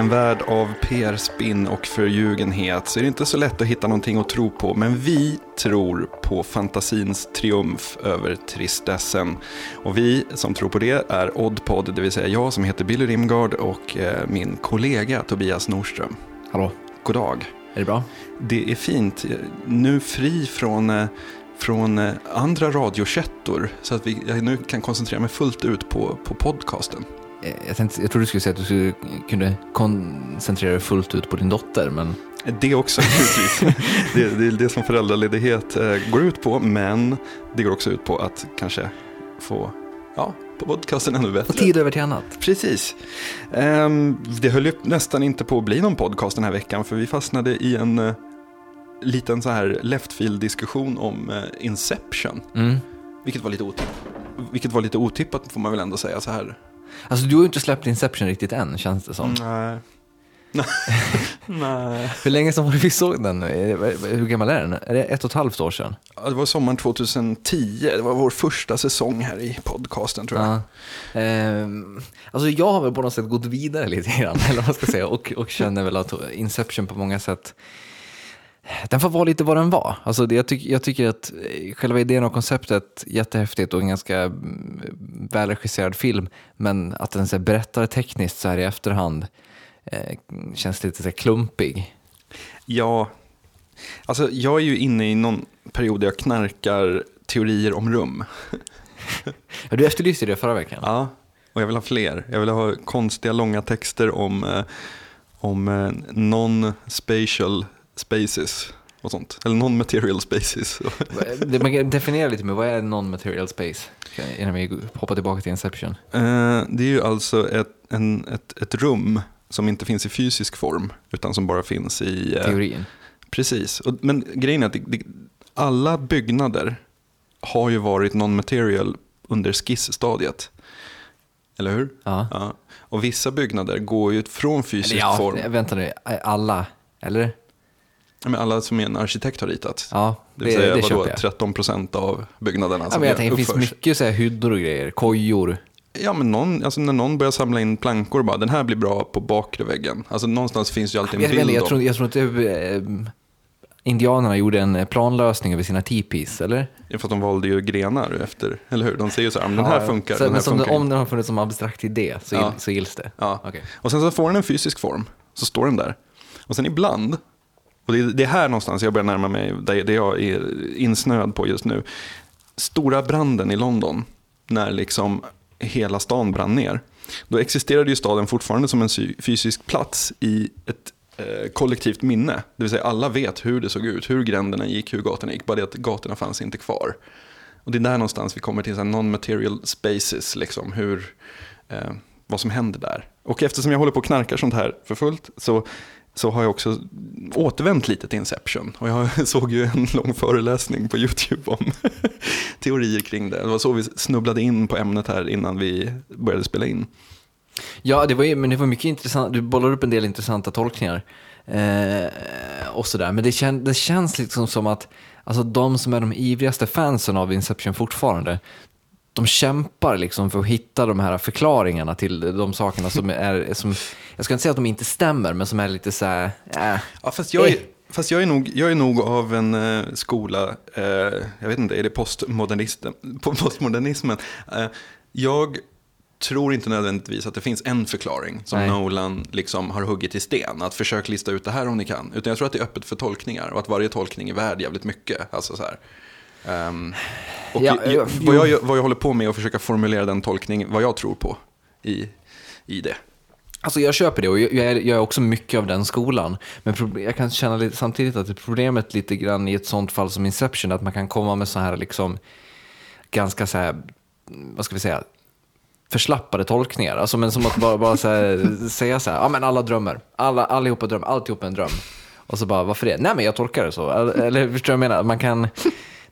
En värld av PR-spinn och förljugenhet så är det inte så lätt att hitta någonting att tro på. Men vi tror på fantasins triumf över tristessen. Och vi som tror på det är Oddpod, det vill säga jag som heter Billy Rimgard och eh, min kollega Tobias Norström. Hallå, God dag. är det bra? Det är fint. Nu fri från, eh, från eh, andra radiokättor så att vi, jag nu kan koncentrera mig fullt ut på, på podcasten. Eh, Jag, tänkte, jag trodde du skulle säga att du skulle, kunde koncentrera dig fullt ut på din dotter, men Det också givetvis. det, det är det som föräldraledighet eh, går ut på, men det går också ut på att kanske få ja, på podcasten ännu bättre. få tid över till annat. Precis. Ehm, det höll ju nästan inte på att bli någon podcast den här veckan, för vi fastnade i en eh, liten så här left field-diskussion om Inception. Mm. Vilket var lite otippat. Vilket var lite otippat får man väl ändå säga så här. Alltså du har ju inte släppt Inception riktigt än, känns det som. Nej. Nej. Hur länge sedan var det vi såg den? Eh, Hur gammal är den? Är det ett och ett halvt år sedan? Ja, det var sommaren 2010. Det var vår första säsong här i podcasten tror jag. Ja. Ehm, alltså jag har väl på något sätt gått vidare lite grann, eller vad man ska säga, och, och känner väl att Inception på många sätt den får vara lite vad den var. Alltså det, jag, tyck, jag tycker att eh, själva idén och konceptet jättehäftigt och en ganska mm, välregisserad film, men att den så här, berättar tekniskt så här i efterhand eh, känns lite så här, klumpig. Ja, alltså jag är ju inne i någon period där jag knarkar teorier om rum. Ja, du efterlyste det förra veckan. Ja, och jag vill ha fler. Jag vill ha konstiga långa texter om, eh, om eh, non-spatial spaces och sånt. Eller non-material spaces. Man kan definiera lite med vad är non-material space? Innan vi hoppar tillbaka till Inception. Eh, det är ju alltså ett, en, ett, ett rum som inte finns i fysisk form, utan som bara finns i... eh, Teorin. Precis, och, men grejen är att alla byggnader har ju varit non-material under skissstadiet. Eller hur? Ja. Ja. Och vissa byggnader går ju från fysisk Eller ja, form. vänta nu, alla, eller? Men alla som en arkitekt har ritat. Ja, Det vill säga det vadå, jag. 13 procent av byggnaderna Ja, som men jag tänker, det finns mycket så här hyddor och grejer, kojor. Ja, men någon, alltså när någon börjar samla in plankor bara, den här blir bra på bakre väggen. Alltså någonstans finns ju alltid en Jag, bild jag, om. tror, jag tror inte eh, indianerna gjorde en planlösning över sina tipis, eller? Ja, För att de valde ju grenar efter, eller hur? De säger ju så här, "Men den här Ja, funkar, så, den här funkar Om inte." den har funnits som abstrakt idé så, Ja. så gills det. Ja. Okej. Och sen så får den en fysisk form, så står den där. Och sen ibland, och det är, det är här någonstans jag börjar närma mig det, det jag är insnöad på just nu. Stora branden i London, när liksom hela stan brann ner. Då existerade ju staden fortfarande som en fysisk plats i ett eh, kollektivt minne. Det vill säga alla vet hur det såg ut, hur gränderna gick, hur gatorna gick. Bara det att gatorna fanns inte kvar. Och det är där någonstans vi kommer till non-material spaces, liksom, hur, eh, vad som händer där. Och eftersom jag håller på och knarkar sånt här för fullt så, så har jag också återvänt lite till Inception. Och jag såg ju en lång föreläsning på YouTube om teorier kring det. Det var så vi snubblade in på ämnet här innan vi började spela in. Ja, det var, men det var mycket intressant. Du bollar upp en del intressanta tolkningar. Eh, och sådär. Men det, kän, det känns liksom som att alltså, de som är de ivrigaste fansen av Inception fortfarande, de kämpar liksom för att hitta de här förklaringarna till de sakerna som är, som, jag ska inte säga att de inte stämmer, men som är lite så här, äh, Ja, fast jag är, Eh. fast jag är, nog, jag är nog av en eh, skola, eh, jag vet inte, är det postmodernisten, på postmodernismen? Eh, jag tror inte nödvändigtvis att det finns en förklaring som Nej. Nolan liksom har huggit i sten. Att försök lista ut det här om ni kan. Utan jag tror att det är öppet för tolkningar och att varje tolkning är värd jävligt mycket. Alltså så här. Ehm, och Ja, jag, ja, vad, jag, vad jag håller på med är att försöka formulera den tolkning, vad jag tror på i, i det. Alltså jag köper det och jag, jag, är, jag är också mycket av den skolan. Men proble- jag kan känna lite, samtidigt att problemet lite grann i ett sånt fall som Inception, att man kan komma med så här liksom ganska så här, vad ska vi säga, förslappade tolkningar. Alltså men som att bara, bara så här, säga så här, ja men alla drömmer, alla, allihopa drömmer, alltihop är en dröm. Och så bara, varför det? Nej men jag tolkar det så. Eller förstår du vad jag menar? Man kan,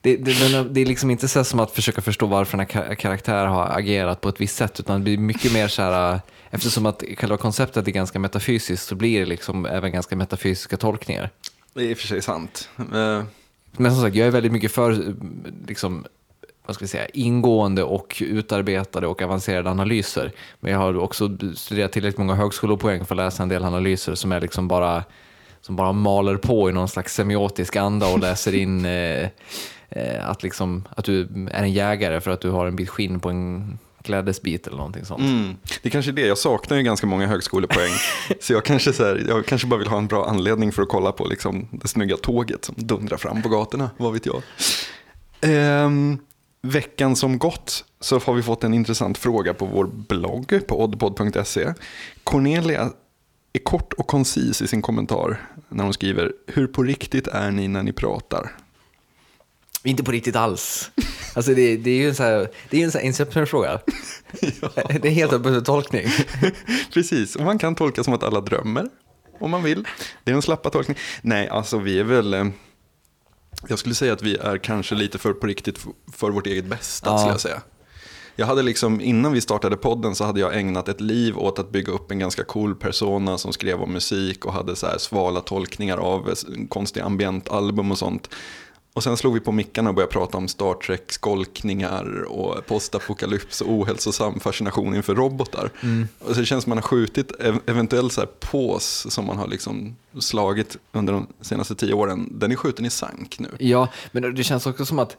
det, det, det är liksom inte så som att försöka förstå varför en kar- karaktär har agerat på ett visst sätt, utan det blir mycket mer så här, eftersom att själva konceptet är ganska metafysiskt så blir det liksom även ganska metafysiska tolkningar. Det är i och för sig sant. Eh, Men som sagt, jag är väldigt mycket för liksom, vad ska vi säga, ingående och utarbetade och avancerade analyser. Men jag har också studerat tillräckligt många högskolepoäng för att läsa en del analyser som är liksom bara som bara maler på i någon slags semiotisk anda och läser in eh, att, liksom, att du är en jägare för att du har en bit skinn på en klädesbit eller någonting sånt. Mm. Det är kanske är det, jag saknar ju ganska många högskolepoäng. så jag kanske, så här, jag kanske bara vill ha en bra anledning för att kolla på liksom, det snygga tåget som dundrar fram på gatorna, vad vet jag. Ehm, veckan som gått så har vi fått en intressant fråga på vår blogg på oddpod.se. Cornelia är kort och koncis i sin kommentar när hon skriver Hur på riktigt är ni när ni pratar? Inte på riktigt alls. Alltså det, det är ju en sån här, det är en här Inception-fråga. ja. Det är helt öppen tolkning. Precis, och man kan tolka som att alla drömmer om man vill. Det är en slappa tolkning. Nej, alltså vi är väl... eh, Jag skulle säga att vi är kanske lite för på riktigt för vårt eget bästa, Ja. skulle jag säga. Jag hade liksom, innan vi startade podden så hade jag ägnat ett liv åt att bygga upp en ganska cool persona som skrev om musik och hade så svala tolkningar av konstiga ambientalbum och sånt. Och sen slog vi på mickarna och började prata om Star Trek, skolkningar och postapokalyps och ohälsosam fascination inför robotar. Och så det känns som man har skjutit ev- eventuell så här pås som man har liksom slagit under de senaste tio åren. Den är skjuten i sank nu. Ja, men det känns också som att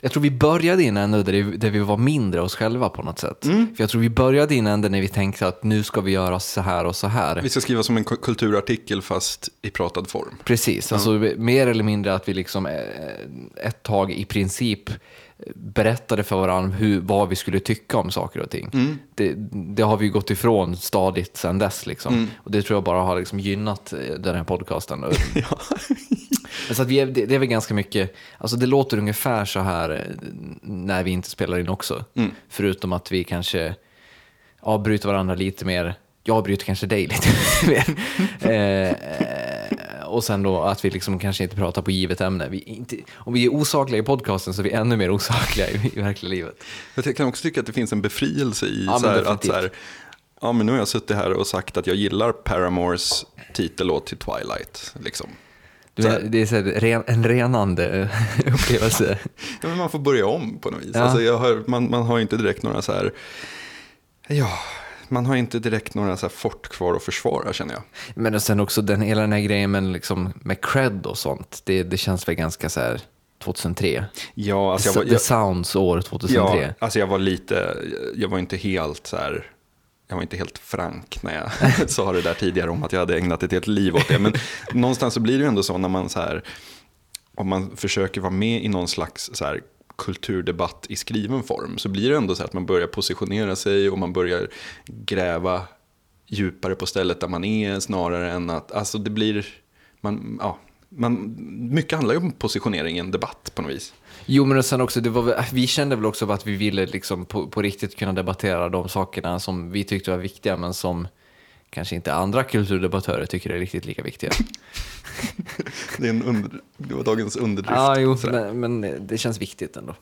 jag tror vi började i en ände där, vi var mindre oss själva på något sätt. För jag tror vi började i en ände när vi tänkte att nu ska vi göra så här och så här. Vi ska skriva som en ku- kulturartikel fast i pratad form. Precis, alltså mer eller mindre att vi liksom eh, ett tag i princip berättade för varandra hur, vad vi skulle tycka om saker och ting. Det, det har vi gått ifrån stadigt sedan dess. Liksom. Och det tror jag bara har liksom gynnat eh, den här podcasten. Ja. Men så att vi är, det, det är väl ganska mycket, alltså det låter ungefär så här eh, när vi inte spelar in också. Förutom att vi kanske avbryter varandra lite mer. Jag avbryter kanske dig lite mer. eh, eh, och sen då att vi liksom kanske inte pratar på givet ämne. Vi inte, om vi är osakliga i podcasten så är vi ännu mer osakliga i, i verkliga livet. Jag kan också tycka att det finns en befrielse i Ja, så här, att så här, ja men nu har jag suttit här och sagt att jag gillar Paramores titellåt till Twilight. Liksom. Här. det är så här, ren, en renande upplevelse. Ja, men man får börja om på något vis. Ja. Alltså, har, man, man har inte direkt några så här, ja, man har inte direkt några så här fort kvar att försvara känner jag. Men sen också den, hela den här grejen med, liksom, med cred och sånt, det, det känns väl ganska så här 2003. Ja, alltså jag var, The jag, Sounds år 2003. ja, alltså jag var lite, jag var inte helt så här, jag var inte helt frank när jag sa det där tidigare om att jag hade ägnat ett helt liv åt det. Men någonstans så blir det ju ändå så när man så här, om man försöker vara med i någon slags så här kulturdebatt i skriven form så blir det ändå så att man börjar positionera sig och man börjar gräva djupare på stället där man är snarare än att, alltså det blir, man, ja, man, mycket handlar ju om positionering i en debatt på något vis. Jo, men sen också, det var, vi kände väl också att vi ville liksom på, på riktigt kunna debattera de sakerna som vi tyckte var viktiga, men som kanske inte andra kulturdebattörer tycker är riktigt lika viktiga. Det, är en under, det var dagens underdrift. Ja, jo, men, men det känns viktigt ändå.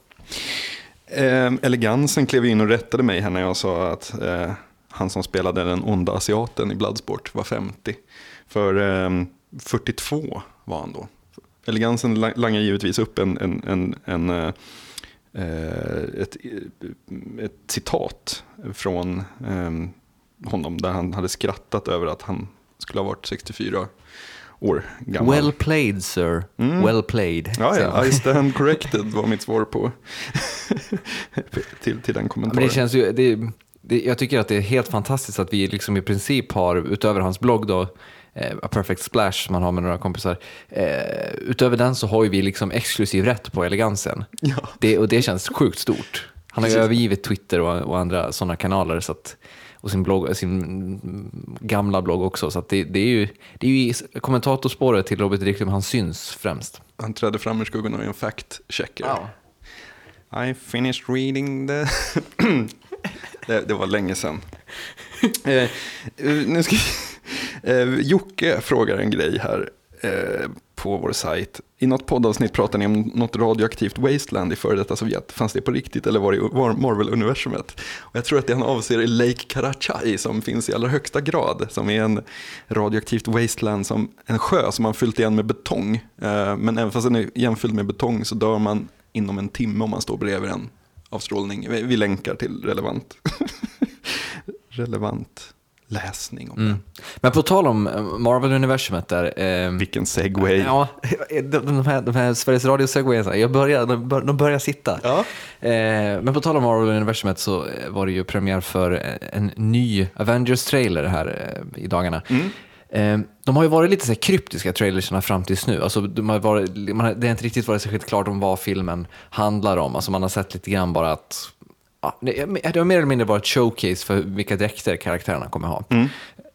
Eh, elegansen klev in och rättade mig här när jag sa att eh, han som spelade den onda asiaten i Bloodsport var 50. För eh, 42 var han då. Elegansen la- langar givetvis upp en, en, en, en, eh, eh, ett, ett citat från eh, honom där han hade skrattat över att han skulle ha varit 64 år gammal. Well played, sir. Mm. Well played. Ja, ja. I stand corrected var mitt svar på till, till den Men kommentaren. det känns ju, det, det, jag tycker att det är helt fantastiskt att vi liksom i princip har, utöver hans blogg då, eh, A Perfect Splash som han har med några kompisar, eh, utöver den så har ju vi liksom exklusiv rätt på elegansen. Ja. Det, och det känns sjukt stort. Han har ju övergivit Twitter och, och andra sådana kanaler så att, och sin, blogg, sin gamla blogg också. Så det, det är ju, det är ju kommentatorspåret till Robert Ricklum han syns främst. Han trädde fram ur skuggan och är en fact-checker. I finished reading the... det, det var länge sedan. eh, nu ska eh, Jocke frågar en grej här eh, på vår sajt. I något poddavsnitt pratade ni om något radioaktivt wasteland i före detta Sovjet. Fanns det på riktigt eller var det i var Marvel-universumet? Och jag tror att det han avser är Lake Karachai som finns i allra högsta grad. Som är en radioaktivt wasteland, som en sjö som man fyllt igen med betong. Eh, men även fast den är igenfylld med betong så dör man inom en timme om man står bredvid den av strålning. Vi länkar till relevant, relevant läsning om Mm. Men på tal om eh, Marvel-universumet där. det. Eh, Vilken segway. ja, de, de, här, de här Sveriges Radio-segwayerna, börjar, de, bör, de börjar sitta. Ja. Eh, men på tal om Marvel-universumet så eh, var det ju premiär för eh, en ny Avengers-trailer här eh, i dagarna. Eh, de har ju varit lite så här kryptiska trailersarna fram tills nu. Alltså, de har varit, man har, det har inte riktigt varit särskilt klart om vad filmen handlar om. Alltså, man har sett lite grann bara att ja, det, har mer eller mindre varit showcase för vilka dräkter karaktärerna kommer ha.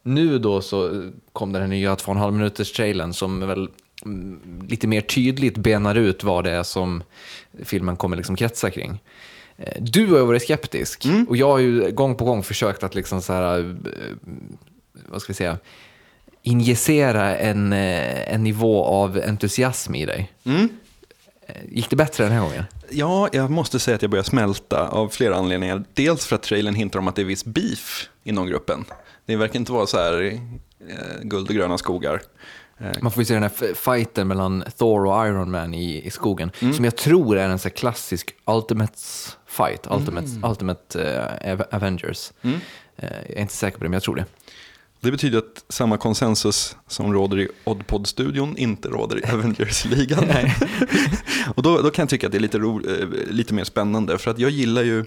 Nu då så kom den här nya två och en halv minuters trailern som väl mm, lite mer tydligt benar ut vad det är som filmen kommer liksom kretsa kring. Eh, Du har ju varit skeptisk och jag har ju gång på gång försökt att liksom så här, eh, vad ska vi säga, injicera en, eh, en nivå av entusiasm i dig. Mm. Eh, Gick det bättre den här gången? Ja, jag måste säga att jag börjar smälta av flera anledningar. Dels för att trailern hintar om att det är viss beef inom gruppen. Det verkar inte vara så här eh, guld och gröna skogar. Eh, Man får ju se den här fighten mellan Thor och Iron Man i, i skogen, som jag tror är en så klassisk Ultimates fight, Ultimate, Ultimate eh, Av- Avengers. Eh, jag är inte säker på det, men jag tror det. Det betyder att samma konsensus som råder i Oddpod-studion inte råder i Avengers-ligan. och då, då kan jag tycka att det är lite, ro, eh, lite mer spännande, för att jag gillar ju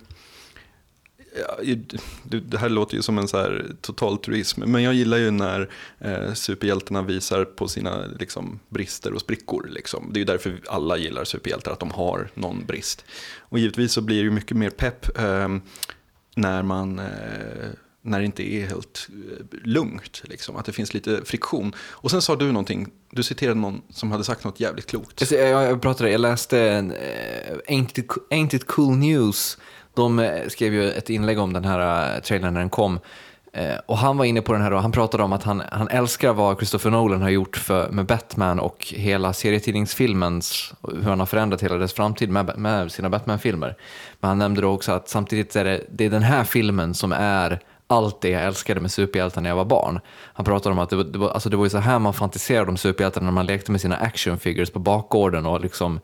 det det här låter ju som en så här total turism, men jag gillar ju när eh, superhjältarna visar på sina liksom, brister och sprickor. Liksom. Det är ju därför alla gillar superhjältar, att de har någon brist. Och givetvis så blir det ju mycket mer pepp eh, när man eh, när det inte är helt eh, lugnt, liksom, att det finns lite friktion. Och sen sa du någonting, du citerade någon som hade sagt något jävligt klokt. Jag, jag, jag pratade, jag läste en, eh, Ain't, it, Ain't it cool news. De eh, skrev ju ett inlägg om den här trailern när den kom. Och han var inne på den här och han pratade om att han, han älskar vad Christopher Nolan har gjort för, med Batman och hela serietidningsfilmens, hur han har förändrat hela dess framtid med, med sina Batman-filmer. Men han nämnde då också att samtidigt är det, det är den här filmen som är allt det jag älskade med superhjältar när jag var barn. Han pratade om att det var, det var, alltså det var ju så här man fantiserade om superhjältar när man lekte med sina action figures på bakgården och liksom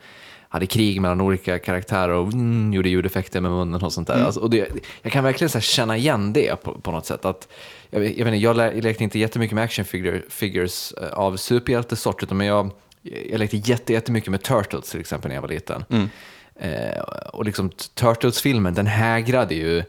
hade krig mellan olika karaktärer och mm, gjorde ljudeffekter med munnen och sånt där. Alltså, och det, jag kan verkligen så känna igen det på, på något sätt. Att, jag, jag, vet inte, jag, lekte inte jättemycket med action figure, figures eh, av superhjältesort, utan men jag, jag lekte jätte, jättemycket med Turtles till exempel när jag var liten. Eh, och liksom Turtles-filmen, den hägrade ju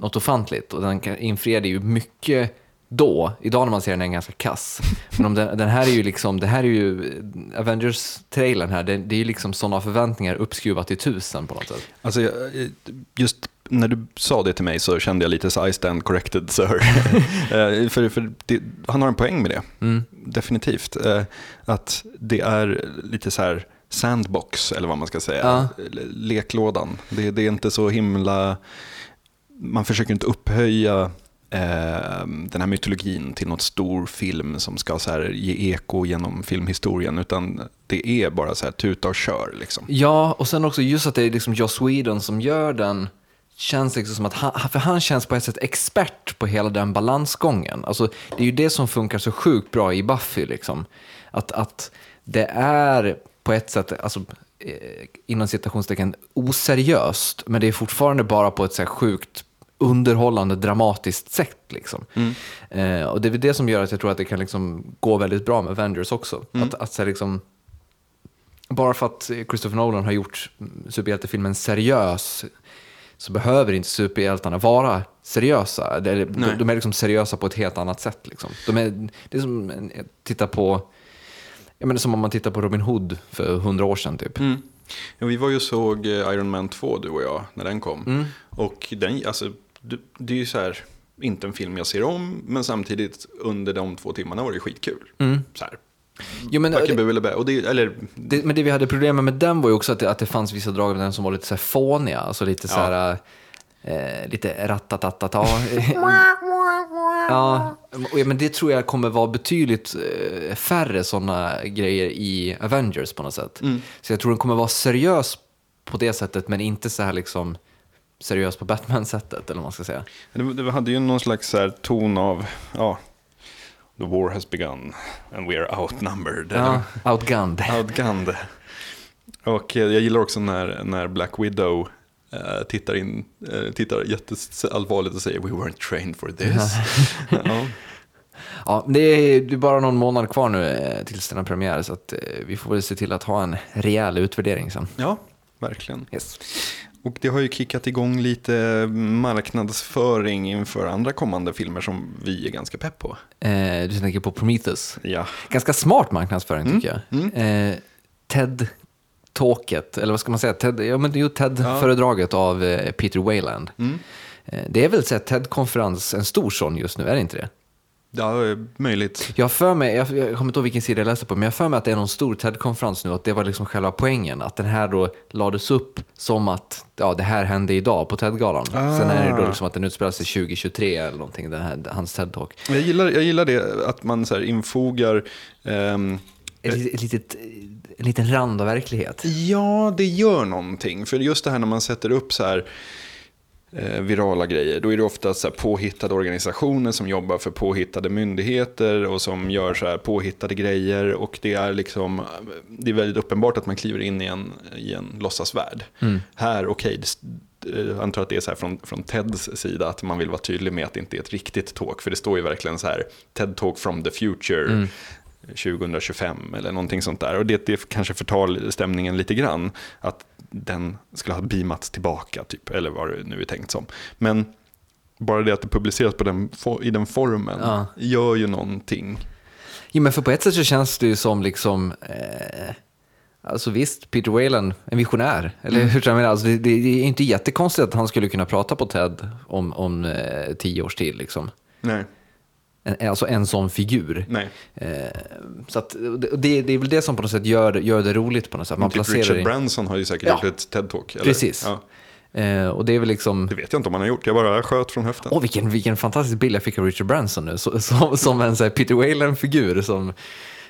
något ofantligt och den infriade ju mycket då. Idag när man ser den är den ganska kass. Men om den, den här är ju liksom, det här är ju, Avengers-trailern här, det, det är ju liksom sådana förväntningar uppskruvat till tusen på något sätt. Alltså, jag- just när du sa det till mig så kände jag lite så I stand corrected sir. Eh, för för det, han har en poäng med det, definitivt. Eh, Att det är lite så här sandbox, eller vad man ska säga. Ja. Le- Leklådan. Det, det är inte så himla... Man försöker inte upphöja eh, den här mytologin till något stor film som ska så här ge eko genom filmhistorien, utan det är bara så här tuta och kör. Liksom. Ja, och sen också just att det är liksom Joss Whedon som gör den, känns liksom som att han, för han känns på ett sätt expert på hela den balansgången. Alltså, det är ju det som funkar så sjukt bra i Buffy, liksom. Att, att det är på ett sätt, alltså, eh, inom citationstecken, oseriöst, men det är fortfarande bara på ett så här sjukt underhållande, dramatiskt sätt. Liksom. Eh, och det är väl det som gör att jag tror att det kan liksom gå väldigt bra med Avengers också. Att, att så liksom, bara för att Christopher Nolan har gjort superhjältefilmen seriös så behöver inte superhjältarna vara seriösa. De, de, de är liksom seriösa på ett helt annat sätt. Liksom. De är, det är som en- titta på, jag menar, som om man tittar på Robin Hood för hundra år sedan. Typ. Mm. Ja, vi var ju såg eh, Iron Man 2, du och jag, när den kom. Och den, alltså, det, är ju så här, inte en film jag ser om, men samtidigt under de två timmarna var det skitkul. Så här, Jo, men, det, bä. Och det, eller, det, men det vi hade problem med den var ju också att det, att det fanns vissa drag av den som var lite så här fåniga. Alltså lite så här, eh, lite rattatatata. Ja, och- men det tror jag kommer vara betydligt eh, färre sådana grejer i Avengers på något sätt. Så jag tror den kommer vara seriös på det sättet, men inte så här liksom seriös på Batman-sättet, eller vad man ska säga. det, det hade ju någon slags så här ton av, ja, the war has begun and we are outnumbered. Ja, outgunned. Outgunned. Och eh, jag gillar också när, när Black Widow eh, tittar in, eh, tittar jätteallvarligt och säger We weren't trained for this. ja. Ja, det är, det är bara någon månad kvar nu tills den har premiär så att, vi får väl se till att ha en rejäl utvärdering sen. ja, verkligen. Yes. Och det har ju kickat igång lite marknadsföring inför andra kommande filmer som vi är ganska pepp på. Eh, du tänker på Prometheus. Ja, Ganska smart marknadsföring tycker Mm, jag. Eh, TED-talket, eller vad ska man säga? TED, ja, men ju TED-föredraget av eh, Peter Wayland. Mm. Eh, det är väl så TED-konferens, en stor sån just nu, är det inte det? Ja eh, möjligt. Jag för mig, jag, jag kommer inte ihåg vilken sida jag läste på, men jag för mig att det är någon stor TED-konferens nu att det var liksom själva poängen. Att den här då lades upp som att ja, det här hände idag på TED-galan. Sen är det då liksom att den utspelar sig 2023 eller någonting, den här, hans TED-talk. Jag gillar, jag gillar det att man så infogar ehm, Ett, litet- ett litet, en liten rand av verklighet. Ja, det gör någonting. För just det här när man sätter upp så här eh, virala grejer, då är det ofta så påhittade organisationer som jobbar för påhittade myndigheter och som gör så här påhittade grejer. Och det är liksom, det är väldigt uppenbart att man kliver in i en, i en låtsasvärld. Här, okej, eh, jag antar att det är så här från, från Teds sida, att man vill vara tydlig med att det inte är ett riktigt talk. För det står ju verkligen så här, TED Talk from the future. 2025 eller någonting sånt där. Och det, det kanske förtar stämningen lite grann. Att den skulle ha beamats tillbaka, typ, eller vad det nu är tänkt som. Men bara det att det publiceras på den, i den formen Ja. gör ju någonting. Jo, men för på ett sätt så känns det ju som liksom, eh, alltså visst, Peter Whalen, en visionär. Eller hur tror jag menar? Alltså det, det är inte jättekonstigt att han skulle kunna prata på TED om, om eh, tio års tid. Liksom. Nej, En, alltså en sån figur. nej. Eh, så att, det, det är väl det som på något sätt gör, gör det roligt på något sätt. Man typ placerar Richard Branson har ju säkert Ja. gjort ett TED-talk. Precis. Ja, Eh, och det är väl liksom... det vet jag inte om han har gjort, jag bara sköt från höften. Åh, vilken, vilken fantastisk bild jag fick av Richard Branson nu. Så, som, som en så här, Peter Whalen-figur som,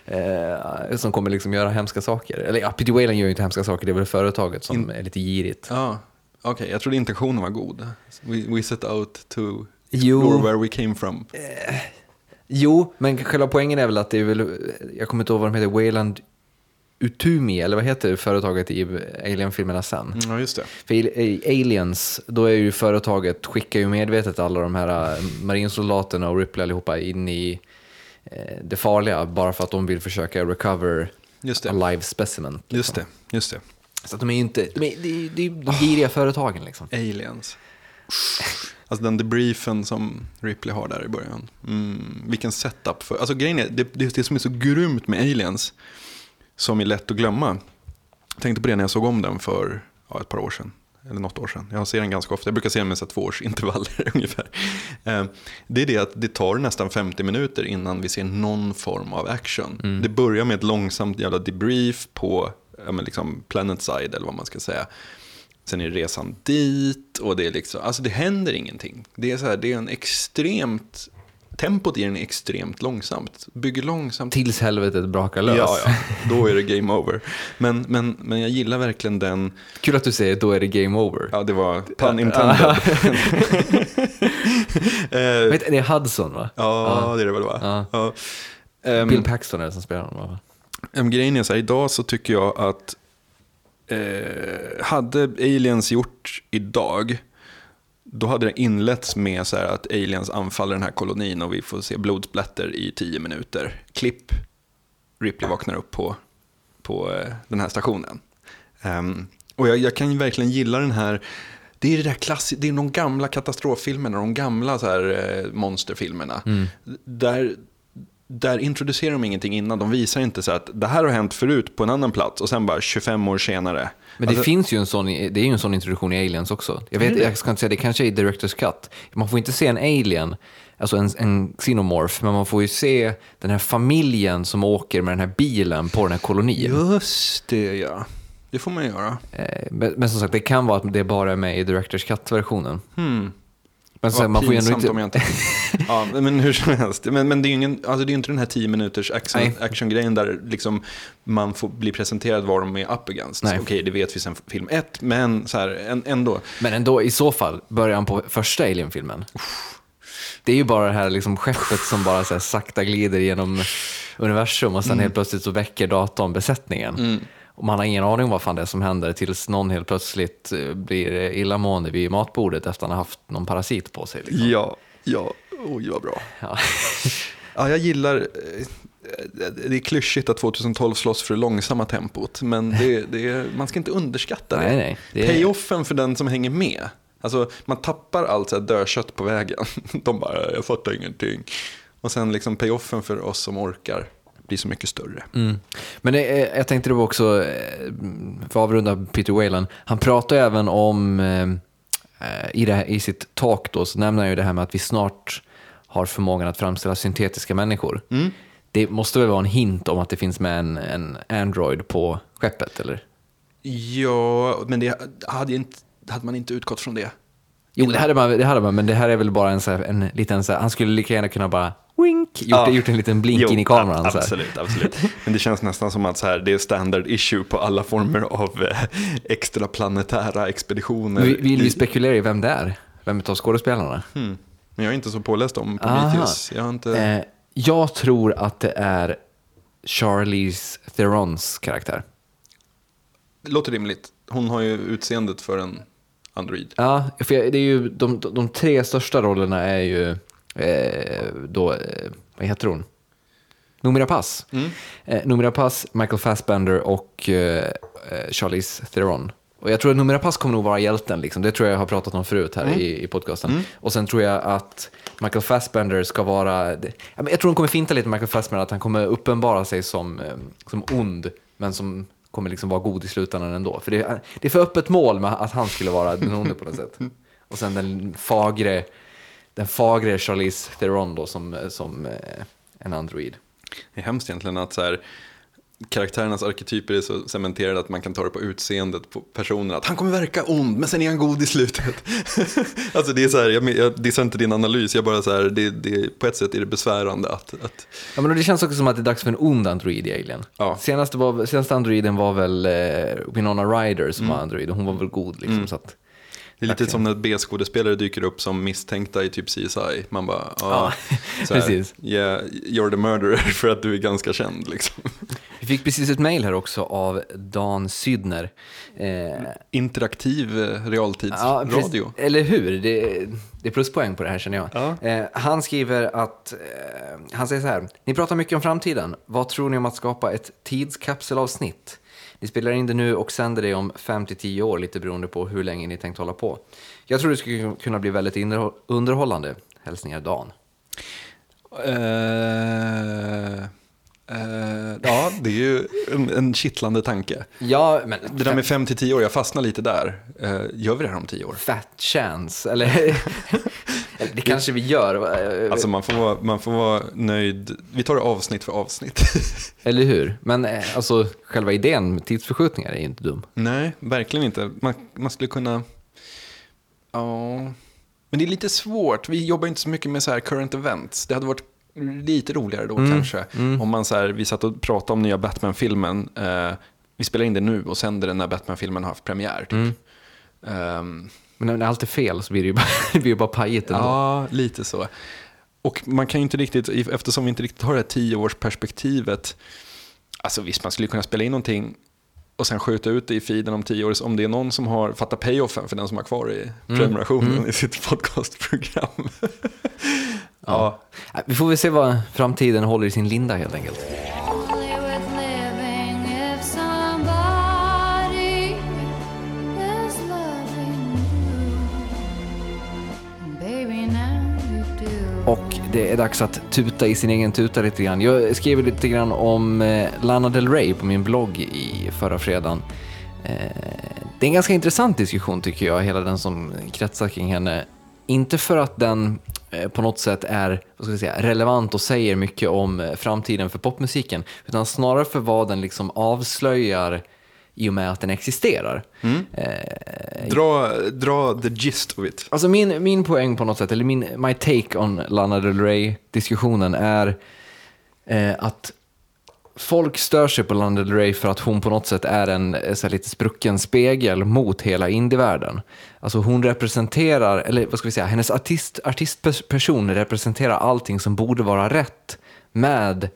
eh, som kommer liksom göra hemska saker. Eller ja, Peter Whalen gör ju inte hemska saker, det är väl företaget som är lite girigt. Ja, okej, jag trodde intentionen var god. We, we set out to Jo. explore where we came from. Jo, men själva poängen är väl att det är väl, jag kommer inte ihåg vad de heter, Wayland Utumi, eller vad heter företaget i Alien-filmerna sen? Ja, just det. För i- Aliens, då är ju företaget, skickar ju medvetet alla de här eh, marinsoldaterna och Ripley allihopa in i eh, det farliga, bara för att de vill försöka recover Just det. a live specimen. Just det, just det. Så att de är ju inte, de är, det är de giriga företagen liksom. Aliens. Alltså den debriefen som Ripley har där i början. Mm, vilken setup. För, alltså grejen är, det, det det som är så grymt med Aliens, som är lätt att glömma. Jag tänkte på det när jag såg om den för ja, ett par år sedan. Eller något år sedan. Jag ser den ganska ofta. Jag brukar se den med så här två års intervaller ungefär. Eh, Det är det att det tar nästan 50 minuter innan vi ser någon form av action. Det börjar med ett långsamt jävla debrief på ja, liksom planet side eller vad man ska säga. Sen är resan dit och det är liksom, alltså det händer ingenting. Det är så här, det är en extremt, tempot i den är extremt långsamt. Bygger långsamt. Tills helvetet brakar lös. Ja, ja, då är det game over. Men, men, men jag gillar verkligen den, Kul att du säger då är det game over. ja det var pun intended. Eh, Vet, det är Hudson va? ja, det är det väl va? Ja. Ehm, Bill Paxton är det som spelar honom va? Em, grejen är så här, idag så tycker jag att eh, hade aliens gjort idag, då hade det inletts med så att aliens anfaller den här kolonin och vi får se blodsplatter i tio minuter. Klipp, Ripley vaknar upp på, på eh, den här stationen. Ehm, och jag, jag kan ju verkligen gilla den här, det är det där klassi- det är de gamla katastroffilmerna, de gamla så här, eh, monsterfilmerna. Där, där introducerar de ingenting innan, de visar inte så att det här har hänt förut på en annan plats och sen bara 25 år senare. Men det Alltså- finns ju en sån, det är ju en sån introduktion i Aliens också. Jag, vet, jag ska inte säga, det kanske är i Directors Cut. Man får inte se en alien, alltså en, en xenomorph, men man får ju se den här familjen som åker med den här bilen på den här kolonin. Just det ja, det får man göra. Eh, Men, men som sagt, det kan vara att det bara är med i Directors Cut-versionen. Hmm. Men sen, man får ju ändå inte... om jag inte... ja, men hur som helst. Men, men det är ju ingen, alltså det är inte den här 10 minuters action, actiongrejen där liksom man får bli presenterad vad de är up against. Okej, det vet vi sen film ett, men så här, en, ändå. Men ändå, i så fall, början på första Alien-filmen. Det är ju bara det här liksom skeppet som bara så sakta glider genom universum och sen helt plötsligt så väcker datorn besättningen. Och man har ingen aning om vad fan det är som händer tills någon helt plötsligt eh, blir illamående vid matbordet efter att han har haft någon parasit på sig. Liksom. Ja, ja, oj vad bra. Ja. Ja, jag gillar, eh, det är klyschigt att 2012 slåss för det långsamma tempot, men det, det man ska inte underskatta det. Nej, nej, det är- Payoffen för den som hänger med. Alltså, man tappar allt så här dödkött på vägen. De bara, jag fattar ingenting. Och sen liksom payoffen för oss som orkar blir så mycket större. Mm. Men det, är- jag tänkte det var också, eh, för att avrunda Peter Whalen, han pratar även om, eh, eh, i, det här, i sitt talk då, så nämner han ju det här med att vi snart har förmågan att framställa syntetiska människor. Det måste väl vara en hint om att det finns med en, en Android på skeppet, eller? Ja, men det hade, inte, hade man inte utgått från det. Jo, det hade man, det hade man men det här är väl bara en, så här, en liten, så här, han skulle lika gärna kunna bara wink, gjort, Ja. gjort en liten blink Jo, in i kameran. Absolut, absolut. Men det känns nästan som att så här, det är standard issue på alla former av eh, extraplanetära expeditioner. Vi- Vill vi spekulera i vem det är? Vem av skådespelarna? Hmm. Men jag är inte så påläst om. Prometheus. Jag inte... Eh, jag tror att det är Charlize Therons karaktär. Det låter rimligt. Hon har ju utseendet för en android. Ja, för det är ju, de, de, de tre största rollerna är ju eh, då, eh, vad heter hon? Noomi Pass. Eh, Noomi Pass, Michael Fassbender och eh, eh, Charlize Theron. Och jag tror att Noomi Pass kommer nog vara hjälten, liksom. det tror jag jag har pratat om förut här i, i podcasten. Och sen tror jag att Michael Fassbender ska vara, jag tror hon kommer finta lite Michael Fassbender, att han kommer uppenbara sig som, eh, som ond, men som kommer liksom vara god i slutändan ändå. För det, är- det är för öppet mål med att han skulle vara den onde på något sätt. Och sen den fagre, den fagre Charlize Theron då som, som eh, en android. Det är hemskt egentligen att så här, karaktärernas arketyper är så cementerade att man kan ta det på utseendet på personen. Att han kommer verka ond, men sen är han god i slutet. alltså det är så här, jag, jag dissar inte din analys, jag bara så här, det, det, på ett sätt är det besvärande att, att Ja, men det känns också som att det är dags för en ond android i Alien. Ja. Senaste, var, senaste androiden var väl eh, Winona Ryder som var android och hon var väl god. Liksom, så att, det är lite som när B-skådespelare dyker upp som misstänkta i typ CSI. Man bara, ja, Ja, precis. Yeah, you're the murderer för att du är ganska känd liksom. Vi fick precis ett mejl här också av Dan Sydner. Eh, Interaktiv eh, Ja, realtidsradio. precis. Eller hur? Det, det är pluspoäng på det här känner jag. Ja. Eh, han skriver att, eh, han säger så här, ni pratar mycket om framtiden. Vad tror ni om att skapa ett tidskapselavsnitt? Ni spelar in det nu och sänder det om 5-10 år, lite beroende på hur länge ni tänkt hålla på. Jag tror det skulle kunna bli väldigt underhållande. Hälsningar Dan. Eh, eh, ja, det är ju en, en kittlande tanke. Ja, men Det där med 5 till 10 år, jag fastnar lite där. Eh, gör vi det här om 10 år? fat chance, eller det kanske vi gör. Alltså man får, vara, man får vara nöjd. Vi tar det avsnitt för avsnitt. Eller hur? Men eh, alltså, själva idén med tidsförskjutningar är ju inte dum. Nej, verkligen inte. Man, man skulle kunna... Ja... Men det är lite svårt. Vi jobbar inte så mycket med så här current events. Det hade varit lite roligare då kanske. Om man så här, vi satt och pratade om nya Batman-filmen. Eh, vi spelar in det nu och sänder den när Batman-filmen har haft premiär. Typ. Ehm, Men när allt är fel så blir det ju bara, det blir ju bara pajigt ändå. Ja, lite så. Och man kan ju inte riktigt, eftersom vi inte riktigt har det här tioårsperspektivet, alltså visst man skulle kunna spela in någonting och sen skjuta ut det i feeden om tio år, Så om det är någon som har fattat payoffen för den som har kvar i prenumerationen i sitt podcastprogram. ja. Nej, Vi får väl se vad framtiden håller i sin linda helt enkelt. Och det är dags att tuta i sin egen tuta lite grann. Jag skrev lite grann om eh, Lana Del Rey på min blogg i förra fredagen. Eh, det är en ganska intressant diskussion tycker jag, hela den som kretsar kring henne. Inte för att den eh, på något sätt är vad ska jag säga, relevant och säger mycket om framtiden för popmusiken, utan snarare för vad den liksom avslöjar i och med att den existerar. Eh, Dra, dra the gist of it. Alltså min, min poäng på något sätt, eller min, my take on Lana Del Rey-diskussionen är eh, att folk stör sig på Lana Del Rey för att hon på något sätt är en eh, så lite sprucken spegel mot hela indievärlden. Alltså hon representerar, eller vad ska vi säga, hennes artist, artistperson representerar allting som borde vara rätt med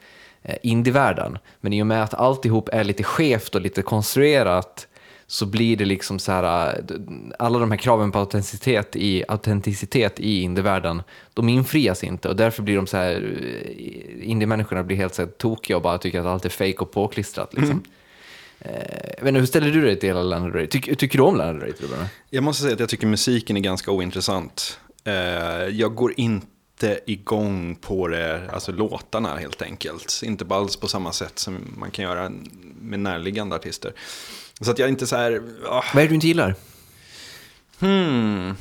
indievärlden. Men i och med att alltihop är lite skevt och lite konstruerat så blir det liksom så här, eh, alla de här kraven på autenticitet i, autenticitet i indievärlden, de infrias inte och därför blir de så här, eh, indiemänniskorna blir helt så här tokiga och bara tycker att allt är fake och påklistrat. Liksom. Eh, jag vet inte, hur ställer du dig till hela Lana Del? Tyck, tycker du om Lana Del Rey? Jag måste säga att jag tycker musiken är ganska ointressant. Eh, jag går inte igång på det, alltså låtarna helt enkelt. Inte alls på samma sätt som man kan göra med närliggande artister. Så att jag inte så här, ah, Vad är det du inte gillar? hmm,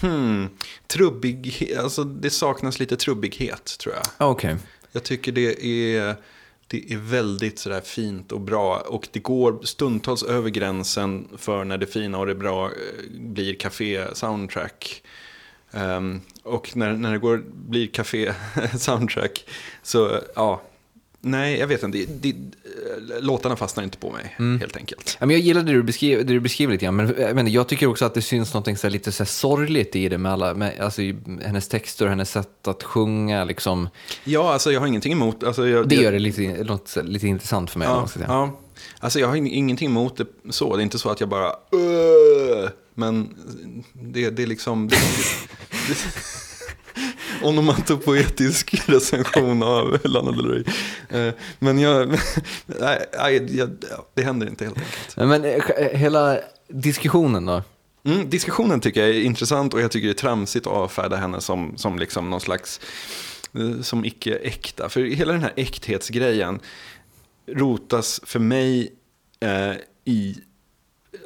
hmm, trubbig, alltså det saknas lite trubbighet tror jag. Ah, Okej. Jag tycker det är, det är väldigt sådär fint och bra. Och det går stundtals över gränsen för när det fina och det bra eh, blir café-soundtrack. Ehm, och när, när det går, blir café-soundtrack så, ja, nej, jag vet inte. Det, det, låtarna fastnar inte på mig, helt enkelt. Ja, men jag gillar det du, beskriver, det du beskriver lite grann, men jag, inte, jag tycker också att det syns något så lite så sorgligt i det med, alla, med alltså, hennes texter och hennes sätt att sjunga. Liksom. Ja, alltså jag har ingenting emot... Alltså, jag, Det gör det lite, något, lite intressant för mig. Ja, ja. Alltså jag har ing- ingenting emot det så. Det är inte så att jag bara "Åh!" Men det, det är liksom... Det, det, onomatopoetisk recension av Lana Del Rey. Eh, Men jag... Nej, jag, det händer inte helt enkelt. Men, men eh, hela diskussionen då? Mm, diskussionen tycker jag är intressant och jag tycker det är tramsigt att avfärda henne som, som liksom någon slags, eh, som icke-äkta. För hela den här äkthetsgrejen rotas för mig eh, i,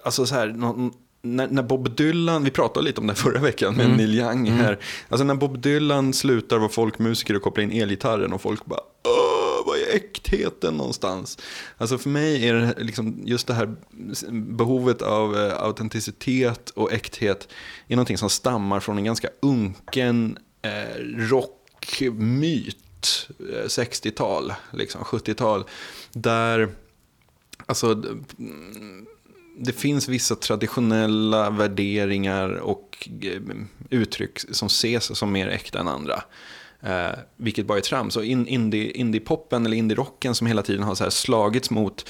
alltså så här, någon, när, när Bob Dylan, vi pratade lite om det förra veckan med Neil Young här. Alltså när Bob Dylan slutar vara folkmusiker och kopplar in elgitarren och folk bara Åh, vad är äktheten någonstans? Alltså för mig är det liksom just det här behovet av eh, autenticitet och äkthet är någonting som stammar från en ganska unken eh, rockmyt, eh, 60-tal, liksom 70-tal, där alltså mm, det finns vissa traditionella värderingar och eh, uttryck som ses som mer äkta än andra. Eh, vilket bara är trams. Och in, indie, indie-poppen eller indie-rocken som hela tiden har så här slagits mot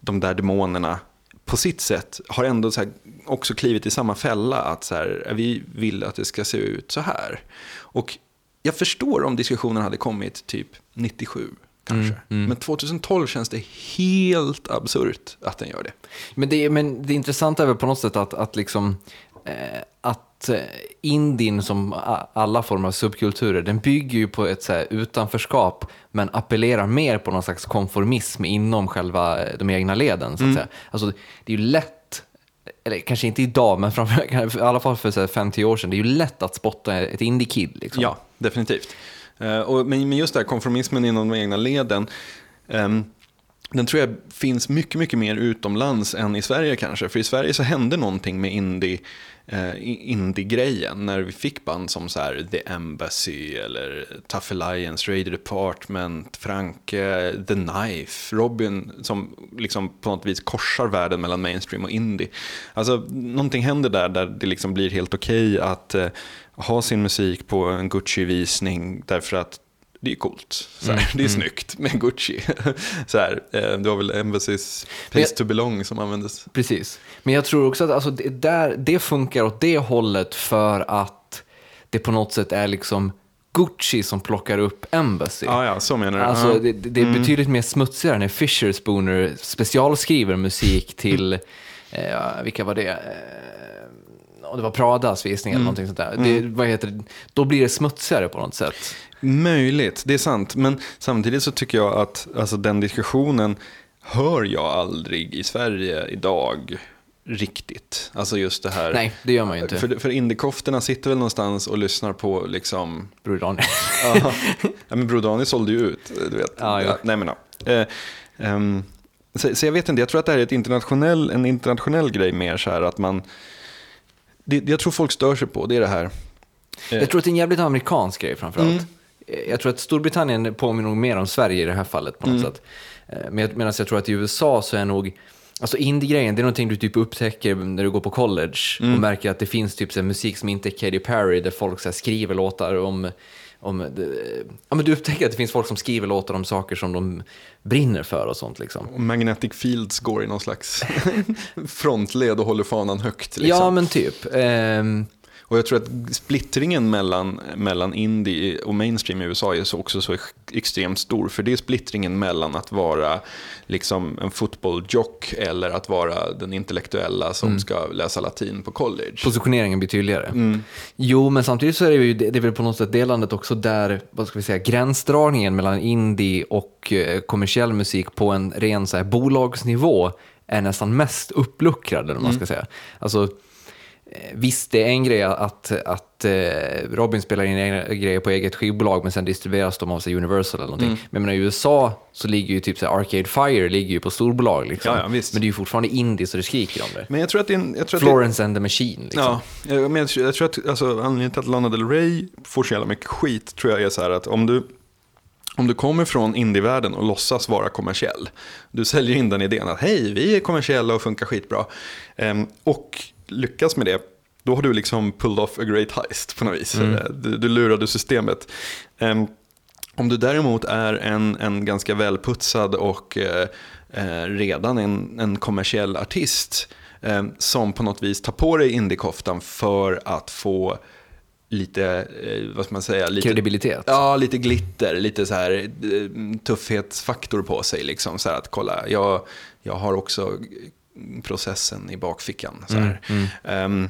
de där demonerna på sitt sätt har ändå så här också klivit i samma fälla. Att så här, vi vill att det ska se ut så här. Och jag förstår om diskussionen hade kommit typ 97 kanske. Men 2012 känns det helt absurt att den gör det. Men det, men det intressanta är väl på något sätt att, att, liksom, eh, att eh, indien som alla former av subkulturer, den bygger ju på ett så här, utanförskap men appellerar mer på någon slags konformism inom själva eh, de egna leden. Så att säga. Alltså, det är ju lätt, eller kanske inte idag, men framför, i alla fall för så här, 50 år sedan, det är ju lätt att spotta ett indie-kid. Liksom. Ja, definitivt. Eh, och, men, men just det här konformismen inom de egna leden, ehm, den tror jag finns mycket, mycket mer utomlands än i Sverige kanske. För i Sverige så hände någonting med indie, eh, indie-grejen när vi fick band som så här The Embassy eller Tough Alliance, Radio Department, Franke, The Knife, Robin som liksom på något vis korsar världen mellan mainstream och indie. Alltså någonting händer där där det liksom blir helt okej att eh, ha sin musik på en Gucci-visning därför att det är coolt. Så här, det är snyggt med Gucci. Så här, eh, det var väl Embassys Men jag- to belong som användes. Precis. Men jag tror också att alltså, det, där, det funkar åt det hållet för att det på något sätt är liksom Gucci som plockar upp Embassy. Ja, ja, så menar du. Alltså, det, det är betydligt mer smutsigare när Fisher Spooner specialskriver musik till, eh, vilka var det? Och det var Pradas visning eller någonting sånt där. Det, vad heter det? Då blir det smutsigare på något sätt. Möjligt, det är sant. Men samtidigt så tycker jag att alltså, den diskussionen hör jag aldrig i Sverige idag riktigt. Alltså just det här. Nej, det gör man ju inte. För, för indiekofterna sitter väl någonstans och lyssnar på liksom Bror Daniel. Ja, ja men Bro Daniel sålde ju ut, du vet. Ja, jo. nej men ja. Eh, ehm, så, så jag vet inte, jag tror att det här är ett internationell, en internationell grej mer så här att man... Det, jag tror folk stör sig på, det är det här. Eh, Jag tror att det är en jävligt amerikansk grej framförallt. Mm. Jag tror att Storbritannien påminner nog mer om Sverige i det här fallet på något Mm. sätt. Eh, Men medan jag tror att i USA så är nog, alltså indie-grejen, det är någonting du typ upptäcker när du går på college Mm. och märker att det finns typ så musik som inte är Katy Perry, där folk så skriver låtar om om det, ja, men du upptäcker att det finns folk som skriver låtar om saker som de brinner för och sånt liksom. Och Magnetic Fields går i någon slags frontled och håller fanan högt. Liksom. Ja, men typ. Ehm, Och jag tror att splittringen mellan, mellan indie och mainstream i USA är så också så ex- extremt stor. För det är splittringen mellan att vara liksom en fotbolljock eller att vara den intellektuella som ska läsa latin på college. positioneringen blir tydligare. Jo, men samtidigt så är det ju det är väl på något sätt det landet också där, vad ska vi säga, gränsdragningen mellan indie och eh, kommersiell musik på en ren så här, bolagsnivå är nästan mest uppluckrad, eller man ska säga. Alltså, visst, det är en grej att, att eh, Robin spelar in grejer på eget skivbolag, men sen distribueras de av sig Universal eller någonting. Men jag menar, i USA så ligger ju typ så Arcade Fire ligger ju på storbolag, liksom. Ja, ja, visst. men det är ju fortfarande indie så det skriker om det. Men jag tror att det en, jag tror att det, Florence and the Machine, liksom. Ja, jag, men jag, tror- jag tror att alltså, anledningen till att Lana Del Rey får så jävla mycket skit tror jag är så här att om du, om du kommer från indievärlden och låtsas vara kommersiell, du säljer in den idén att hej, vi är kommersiella och funkar skitbra, ehm, och lyckas med det, då har du liksom pulled off a great heist på något vis. Eh, Du, du lurade systemet. Ehm, om du däremot är en, en ganska välputsad och eh, eh, redan en, en kommersiell artist eh, som på något vis tar på dig indiekoftan för att få lite, eh, vad ska man säga, lite, Kredibilitet. Ja, lite glitter, lite så här eh, tuffhetsfaktor på sig. Liksom, så här att kolla, jag, jag har också processen i bakfickan. Så här. Ehm,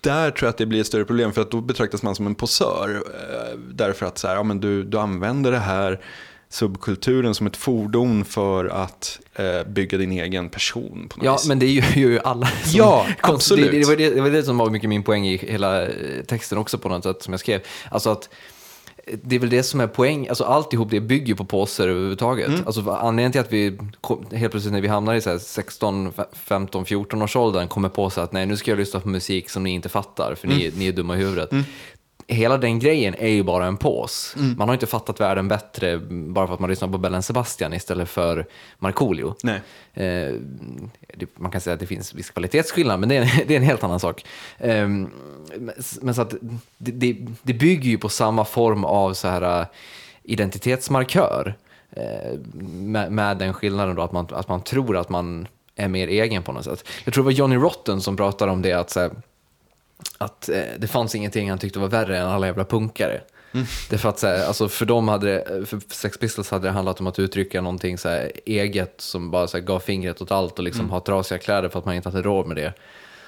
där tror jag att det blir ett större problem för att då betraktas man som en posör. eh, Därför att så här, ja, men du, du använder det här subkulturen som ett fordon för att eh, bygga din egen person på något Ja, vis. men det gör ju alla. Som Ja, absolut. Det, det, var det, det var det som var mycket min poäng i hela eh, texten också på något sätt som jag skrev. Alltså att det är väl det som är poäng, alltså alltihop det bygger på påser överhuvudtaget. Mm. Alltså anledningen till att vi kom, helt plötsligt när vi hamnar i så här 16, 15, 14 års åldern kommer på sig att nej nu ska jag lyssna på musik som ni inte fattar för Mm. ni, ni är dumma i huvudet. Hela den grejen är ju bara en pås. Mm. Man har inte fattat världen bättre bara för att man lyssnar på Bellen Sebastian istället för Markoolio. Eh, det, man kan säga att det finns viss kvalitetsskillnad, men det är en, det är en helt annan sak. Eh, men, men så att det, det, det bygger ju på samma form av så här, eh, identitetsmarkör. Eh, med, med den skillnaden då att man, att man tror att man är mer egen på något sätt. Jag tror det var Johnny Rotten som pratade om det, att, så här, att eh, det fanns ingenting han tyckte var värre än alla jävla punkare. Därför att så här, alltså för dem hade det, för Sex Pistols hade det handlat om att uttrycka någonting så här eget som bara så här gav fingret åt allt och liksom ha trasiga kläder för att man inte hade råd med det.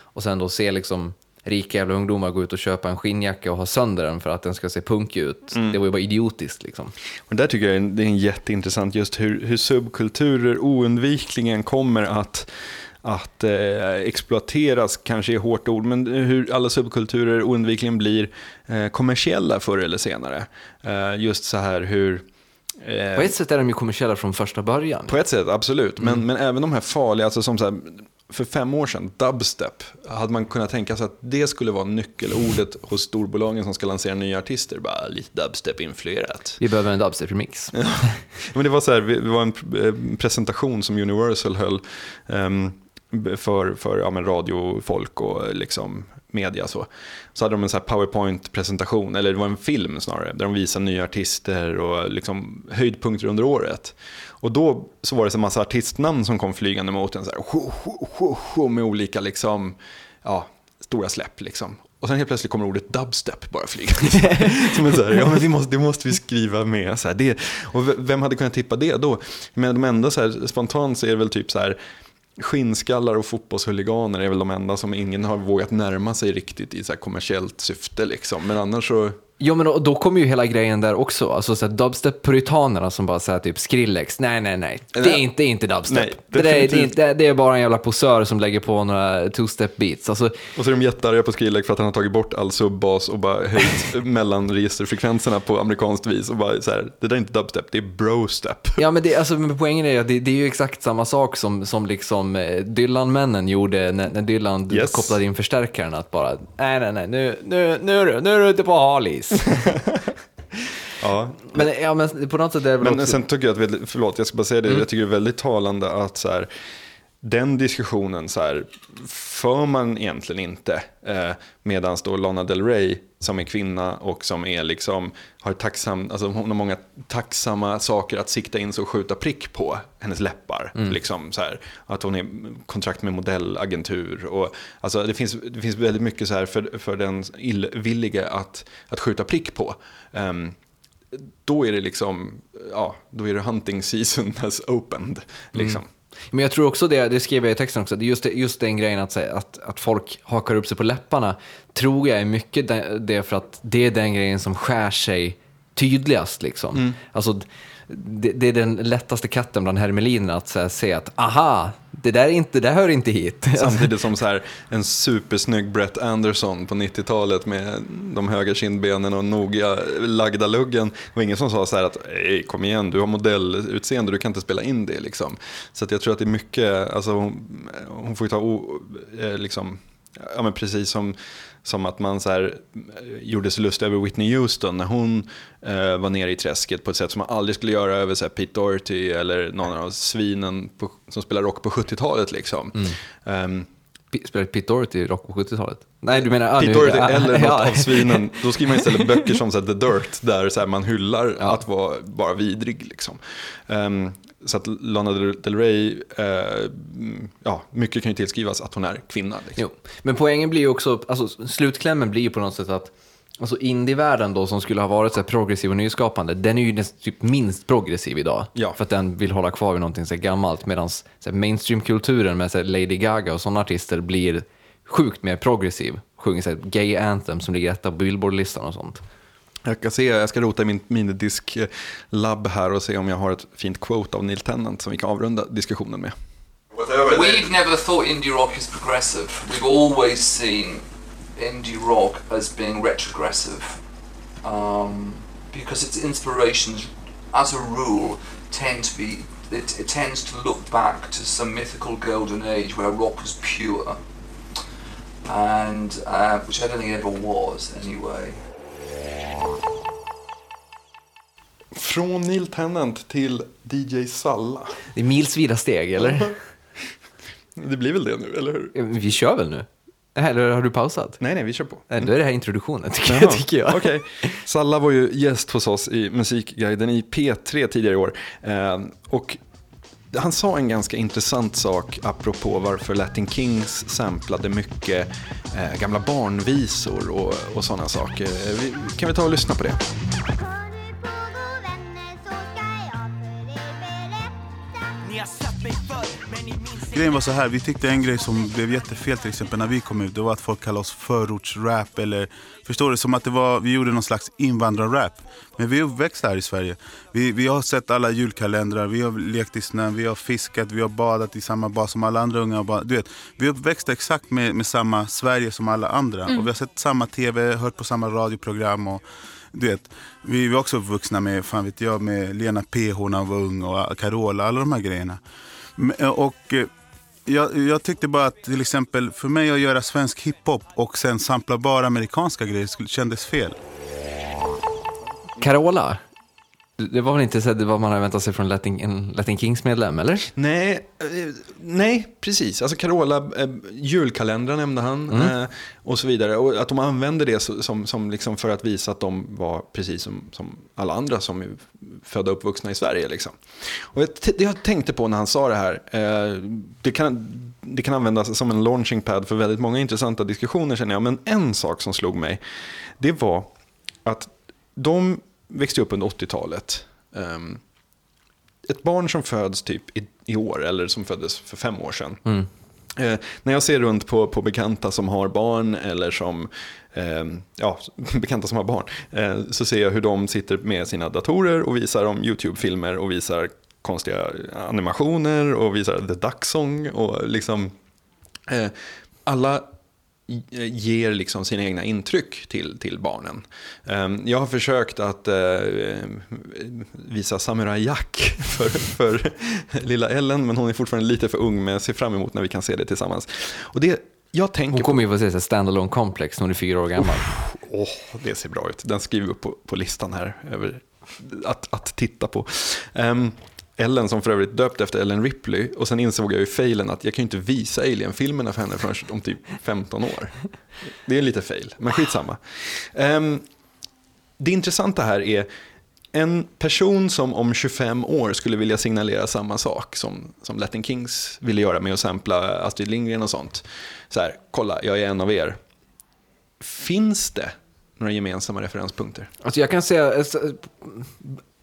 Och sen då se liksom rika jävla ungdomar gå ut och köpa en skinnjacka och ha sönder den för att den ska se punkig ut. Det var ju bara idiotiskt liksom. Och där tycker jag det är jätteintressant just hur, hur subkulturer oundvikligen kommer att att eh, exploateras kanske är hårt ord, men hur alla subkulturer oundvikligen blir eh, kommersiella förr eller senare. Eh, just så här hur... eh, På ett sätt är de ju kommersiella från första början. på ett sätt, absolut. Men, men även de här farliga, alltså som så här, för fem år sedan, dubstep, hade man kunnat tänka sig att det skulle vara nyckelordet hos storbolagen som ska lansera nya artister. Bara lite dubstep-influerat. Vi behöver en dubstep-remix. Ja, men det var så här, det var en eh, presentation som Universal höll ehm, för, för ja, men radiofolk och liksom media. Så. så hade de en så powerpoint-presentation, eller det var en film snarare, där de visade nya artister och liksom höjdpunkter under året. Och då så var det så en massa artistnamn som kom flygande mot en, så här, "Ho, ho, ho, ho", med olika liksom, ja, stora släpp. Liksom. Och sen helt plötsligt kommer ordet dubstep bara flygande. Som en så här, ja men det måste, det måste vi skriva med. Så här, det, och vem hade kunnat tippa det då? Men de enda så här, spontant så är det väl typ så här, skinnskallar och fotbollshuliganer är väl de enda som ingen har vågat närma sig riktigt i så här kommersiellt syfte. Liksom. Men annars så, Ja, men då, då kommer ju hela grejen där också. Alltså så här, dubstep-puritanerna som bara säger typ Skrillex. Nej, nej, nej. Det är Nej. inte, det är inte dubstep. Nej, det, är, det, är inte, det är bara en jävla posör som lägger på några two-step beats. Alltså, och så är de jättearga på Skrillex för att han har tagit bort all subbas och bara höjt mellanregisterfrekvenserna på amerikanskt vis. Och bara så här, det där är inte dubstep, det är brostep. ja, men, det, alltså, men poängen är att det, det är ju exakt samma sak som, som liksom eh, Dylan-männen gjorde när, när Dylan Yes. kopplade in förstärkaren. Att bara, nej, nej, nej, nu, nu, nu, nu är du ute på halis. Ja, men, ja, men på något sätt är det väl Men också... sen tycker jag att, väldigt- förlåt jag ska bara säga det, jag tycker det är väldigt talande att så här, den diskussionen så här, för man egentligen inte. Eh, Medan då Lana Del Rey som är kvinna och som är liksom, har, tacksam, alltså hon har många tacksamma saker att sikta in sig och skjuta prick på hennes läppar. Liksom så här, att hon är kontrakt med modellagentur. Och, alltså det, finns, det finns väldigt mycket så här för, för den illvillige att, att skjuta prick på. Ehm, då är det liksom, ja, då är det hunting season has opened. Liksom. Men jag tror också det, det skrev jag i texten också, just, just den grejen att, att, att folk hakar upp sig på läpparna, tror jag är mycket det, för att det är den grejen som skär sig tydligast. Liksom. Alltså, det, det är den lättaste katten bland hermelinerna att här, se att aha, det där, är inte, det där hör inte hit. Samtidigt som så här, en supersnygg Brett Anderson på 90-talet med de höga kindbenen och noga lagda luggen. Det var ingen som sa så här att Ej, kom igen, du har modellutseende, du kan inte spela in det. Liksom. Så att jag tror att det är mycket, alltså, hon, hon får ju ta, o, eh, liksom, ja, men precis som, som att man så här, eh, gjorde sig lustig över Whitney Houston när hon eh, var nere i träsket på ett sätt som man aldrig skulle göra över så här, Pete Doherty eller någon av svinen på, som spelar rock på 70-talet. Liksom. Ehm, P- Spelade Pete Doherty rock på 70-talet? Nej, du menar... ah, Pete Doherty ah, eller något ja. av svinen. Då skriver man istället böcker som så här, The Dirt, där så här, man hyllar Ja. att vara bara vidrig. Liksom. Ehm, så att Lana Del Rey, eh, ja, mycket kan ju tillskrivas att hon är kvinna. Liksom. Jo. Men poängen blir ju också, alltså slutklämmen blir ju på något sätt att Alltså indievärlden då som skulle ha varit så progressiv och nyskapande, den är ju nästan typ minst progressiv idag. Ja. För att den vill hålla kvar vid någonting så gammalt. Medan mainstreamkulturen med så Lady Gaga och sådana artister blir sjukt mer progressiv. Sjunger så gay anthem som ligger etta på Billboard-listan och sånt. Jag, ska se, jag ska rota i min minidisk-labb eh, här och se om jag har ett fint quote av Neil Tennant som vi kan avrunda diskussionen med. We've never thought indie rock is progressive. We've always seen indie rock as being retrogressive. Um, because its inspirations, as a rule, tend to be, it, it tends to look back to some mythical golden age where rock was pure. And, uh, which I don't think it ever was anyway. Från Neil Tennant till DJ Salla. Det är milsvida steg, eller? Det blir väl det nu, eller hur? Vi kör väl nu? Eller har du pausat? Nej, nej, vi kör på. Nej, då är det här introduktionen, tycker, Jaha, jag, tycker jag. Okej. Salla var ju gäst hos oss i Musikguiden i P3 tidigare i år. Eh, och han sa en ganska intressant sak apropå varför Latin Kings samplade mycket eh, gamla barnvisor och, och sådana saker. Eh, kan vi ta och lyssna på det? Grejen var så här, vi tyckte en grej som blev jättefel till exempel när vi kom ut, det var att folk kallade oss förortsrap eller Förstår du? Som att det var, vi gjorde någon slags invandrarrap. Men vi är uppväxta här i Sverige. Vi, vi har sett alla julkalendrar, vi har lekt i snön, vi har fiskat, vi har badat i samma bad som alla andra unga. Du vet, vi är uppväxta exakt med, med samma Sverige som alla andra. Och vi har sett samma tv, hört på samma radioprogram. Och, du vet, vi var också uppvuxna med, fan vet jag, med Lena PH när hon var ung och Carola, alla de här grejerna. Eh, och eh, jag, jag tyckte bara att till exempel för mig att göra svensk hiphop och sen sampla bara amerikanska grejer kändes fel. Carola, det var väl inte så det vad man hade väntat sig från Latin, en Latin Kings-medlem, eller? Nej, eh, nej, precis. Alltså Carola, eh, julkalendrar nämnde han eh, och så vidare. Och att de använde det som, som liksom för att visa att de var precis som, som alla andra som är födda och uppvuxna i Sverige. Liksom. Och det jag tänkte på när han sa det här, det, kan, det kan användas som en launching pad för väldigt många intressanta diskussioner känner jag. Men en sak som slog mig, det var att de växte upp under 80-talet. Ehm, ett barn som föds typ i, i år eller som föddes för fem år sedan. Eh, när jag ser runt på, på bekanta som har barn eller som eh, ja, bekanta som har barn eh, så ser jag hur de sitter med sina datorer och visar om YouTube-filmer och visar konstiga animationer och visar The Duck Song och liksom eh, alla ger liksom sina egna intryck till, till barnen. Ehm, Jag har försökt att eh, visa Samurai Jack för, för lilla Ellen, men hon är fortfarande lite för ung, men jag ser fram emot när vi kan se det tillsammans. Och det jag tänker Hon kommer ju få se standalone complex när hon är fyra år gammal. Åh, det ser bra ut. Den skriver vi upp på, på listan här över att, att titta på. Ehm, Ellen som för övrigt döpt efter Ellen Ripley. Och sen insåg jag ju failen att jag kan ju inte visa Alien-filmerna för henne förrän om typ 15 år. Det är lite fail, men skitsamma. Um, det intressanta här är en person som om 25 år skulle vilja signalera samma sak som, som Latin Kings ville göra med att sampla Astrid Lindgren och sånt. Så här, kolla, jag är en av er. Finns det några gemensamma referenspunkter? Alltså jag kan säga, eh,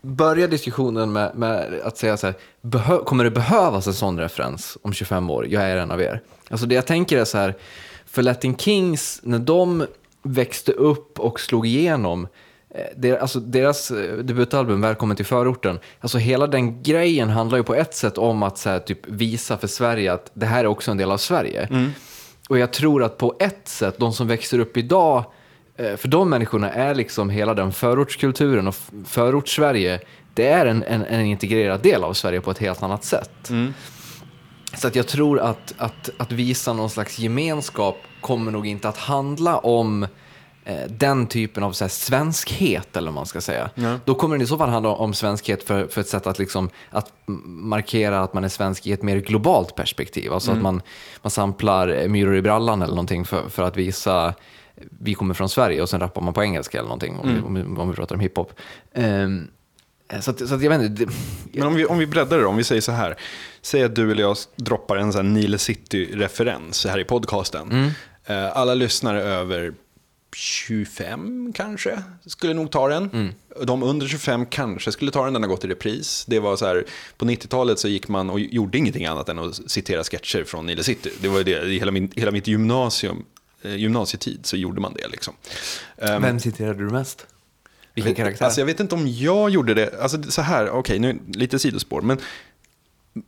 börja diskussionen med, med att säga så här, behö, kommer det behövas en sån referens om 25 år? Jag är en av er. Alltså det jag tänker är så här, för Latin Kings, när de växte upp och slog igenom, eh, det, alltså deras eh, debutalbum Välkommen till förorten, alltså hela den grejen handlar ju på ett sätt om att så här, typ visa för Sverige att det här är också en del av Sverige. Och jag tror att på ett sätt, de som växer upp idag, för de människorna är liksom hela den förortskulturen och förortssverige, det är en, en, en integrerad del av Sverige på ett helt annat sätt. Så att jag tror att, att, att visa någon slags gemenskap kommer nog inte att handla om eh, den typen av så här, svenskhet, eller vad man ska säga. Då kommer det i så fall handla om svenskhet för, för ett sätt att, liksom, att markera att man är svensk i ett mer globalt perspektiv. Alltså att man, man samplar eh, myror i brallan eller någonting för, för att visa vi kommer från Sverige och sen rappar man på engelska eller någonting om, vi, om, vi, om vi pratar om hiphop. Ehm, så, att, så att jag vet inte, det, Men om vi, om vi breddar det då, om vi säger så här. Säg att du eller jag droppar en sån här Nile City-referens här i podcasten. Eh, Alla lyssnare över 25 kanske skulle nog ta den. De under 25 kanske skulle ta den, den har gått i repris. Det var så här, på 90-talet så gick man och gjorde ingenting annat än att citera sketcher från Nile City. Det var det, hela, min, hela mitt gymnasium, gymnasietid så gjorde man det liksom. Ehm, vem citerade du mest? Vilken karaktär? Alltså jag vet inte om jag gjorde det. Alltså så här, okej, nu lite sidospår. Men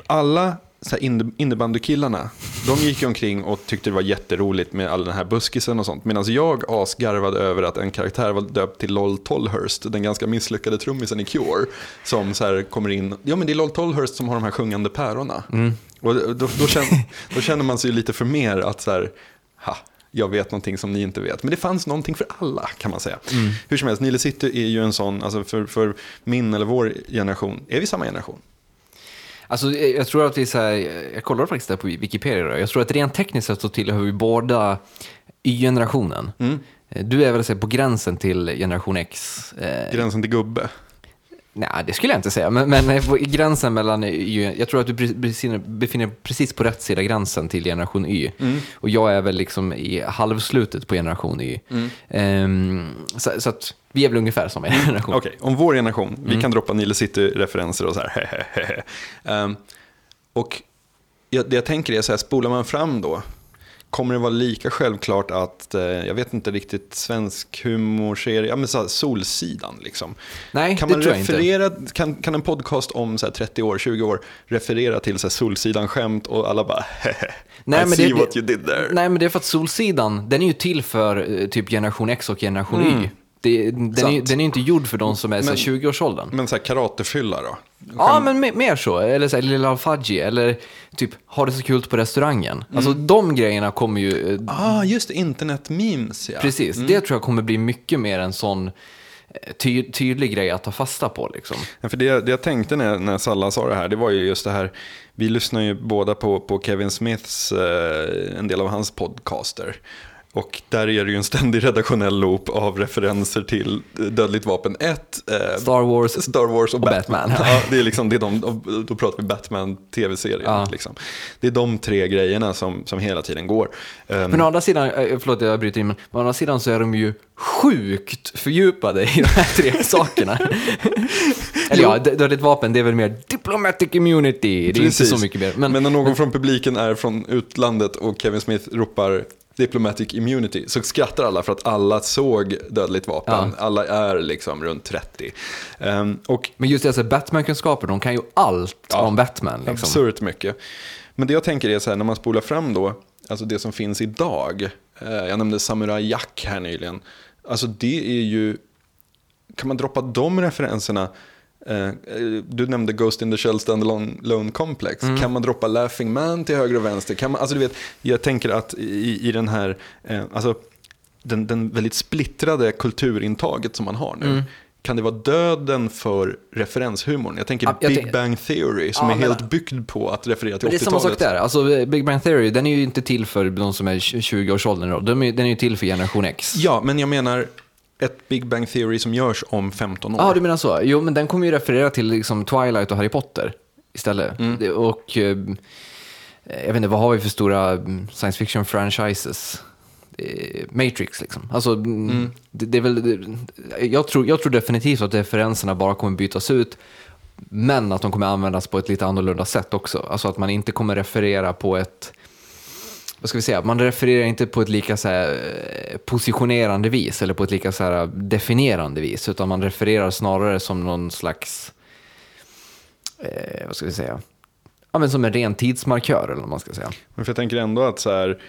alla så innebandykillarna, de gick ju omkring och tyckte det var jätteroligt med all den här buskisen och sånt. Medan jag asgarvade över att en karaktär var döpt till Lol Tolhurst, den ganska misslyckade trummisen i Cure. Som så kommer in, ja men det är Lol Tolhurst som har de här sjungande pärorna. Och då, då, känner, då känner man sig lite för mer att så här, ha, jag vet någonting som ni inte vet. Men det fanns någonting för alla kan man säga. Hur som helst, Nile City är ju en sån, alltså för, för min eller vår generation, är vi samma generation? Alltså, jag jag tror att vi så här, jag kollar faktiskt där på Wikipedia då. Jag tror att rent tekniskt sett så tillhör vi båda Y-generationen. Eh, Du är väl så här, på gränsen till generation X. Eh, Gränsen till gubbe. Nej, det skulle jag inte säga, men, men på gränsen mellan Y, jag tror att du befinner, dig precis på rätt sida gränsen till generation Y. Och jag är väl liksom i halvslutet på generation Y. Ehm, så, så att vi är väl ungefär samma generation. Okej, om vår generation, vi kan droppa Nile City-referenser och så här. Ehm, och jag, det jag tänker är så här, spolar man fram då, kommer det vara lika självklart att, eh, jag vet inte riktigt, svensk humorserie, ja men så här, Solsidan liksom. Nej, kan det man tror jag inte. referera, kan, kan en podcast om så här, 30 år, 20 år referera till så här, Solsidan-skämt och alla bara Nej, I men see det- what you did there. Nej, men det är för att Solsidan, den är ju till för eh, typ generation X och generation Y. Det, den, är, den är inte gjord för de som är Men- 20-årsåldern. Men så här karatefylla då? Ja, men me- mer så. Eller så här, Lilla Fudgy, eller typ ha det så kul på restaurangen. Alltså de grejerna kommer ju... eh, Ah, just internet-memes ja. Precis, det tror jag kommer bli mycket mer en sån eh, ty- tydlig grej att ta fasta på. Liksom. Ja, för det, det jag tänkte när, när Salla sa det här, det var ju just det här, vi lyssnar ju båda på, på Kevin Smiths, eh, en del av hans podcaster. Och där är det ju en ständig redaktionell loop av referenser till Dödligt vapen 1, eh, Star Wars Star Wars och, och Batman. Batman. Ja, det är liksom, det är de, då pratar vi Batman-tv-serien. Ja. Liksom. Det är de tre grejerna som, som hela tiden går. Um, Men å andra sidan, eh, förlåt jag bryter in, men å andra sidan så är de ju sjukt fördjupade i de här tre sakerna. Eller ja, dö- dödligt vapen, det är väl mer diplomatic immunity, det är inte Precis. så mycket mer. Men, Men, när någon från publiken är från utlandet och Kevin Smith ropar diplomatic immunity så skrattar alla för att alla såg dödligt vapen. Ja. Alla är liksom runt 30. Ehm, och men just det, alltså, Batman-kunskaper, de kan ju allt Ja, om Batman. Liksom. absurt mycket. Men det jag tänker är så här, när man spolar fram då, alltså det som finns idag. Eh, jag nämnde Samurai Jack här nyligen. Alltså det är ju, kan man droppa de referenserna? Eh, eh, du nämnde Ghost in the Shell Standalone Lone Complex. Mm. Kan man droppa Laughing Man till höger och vänster? Kan man, alltså du vet, jag tänker att i, i den här, eh, alltså den, den väldigt splittrade kulturintaget som man har nu. Mm. kan det vara döden för referenshumorn? Jag tänker Ja, jag Big tänk- Bang Theory som Ja, är men- helt byggd på att referera till Men det är samma 80-talet. sak där. Alltså, Big Bang Theory, den är ju inte till för de som är 20-årsåldern. då. De är- Den är ju till för generation X. Ja, men jag menar ett Big Bang Theory som görs om 15 år. Ja, du menar så. Jo, men den kommer ju referera till liksom Twilight och Harry Potter istället. Det- Och eh, jag vet inte, vad har vi för stora mm, science fiction franchises? Eh, Matrix liksom. Alltså, mm. det, det är väl, det, jag, tror, jag tror definitivt att referenserna bara kommer bytas ut, men att de kommer användas på ett lite annorlunda sätt också. Alltså att man inte kommer referera på ett vad ska vi säga, man refererar inte på ett lika så här, eh, positionerande vis eller på ett lika så här, definierande vis, utan man refererar snarare som någon slags, eh, vad ska vi säga, ja, men som en ren tidsmarkör eller vad man ska säga. Men för jag tänker ändå att så här,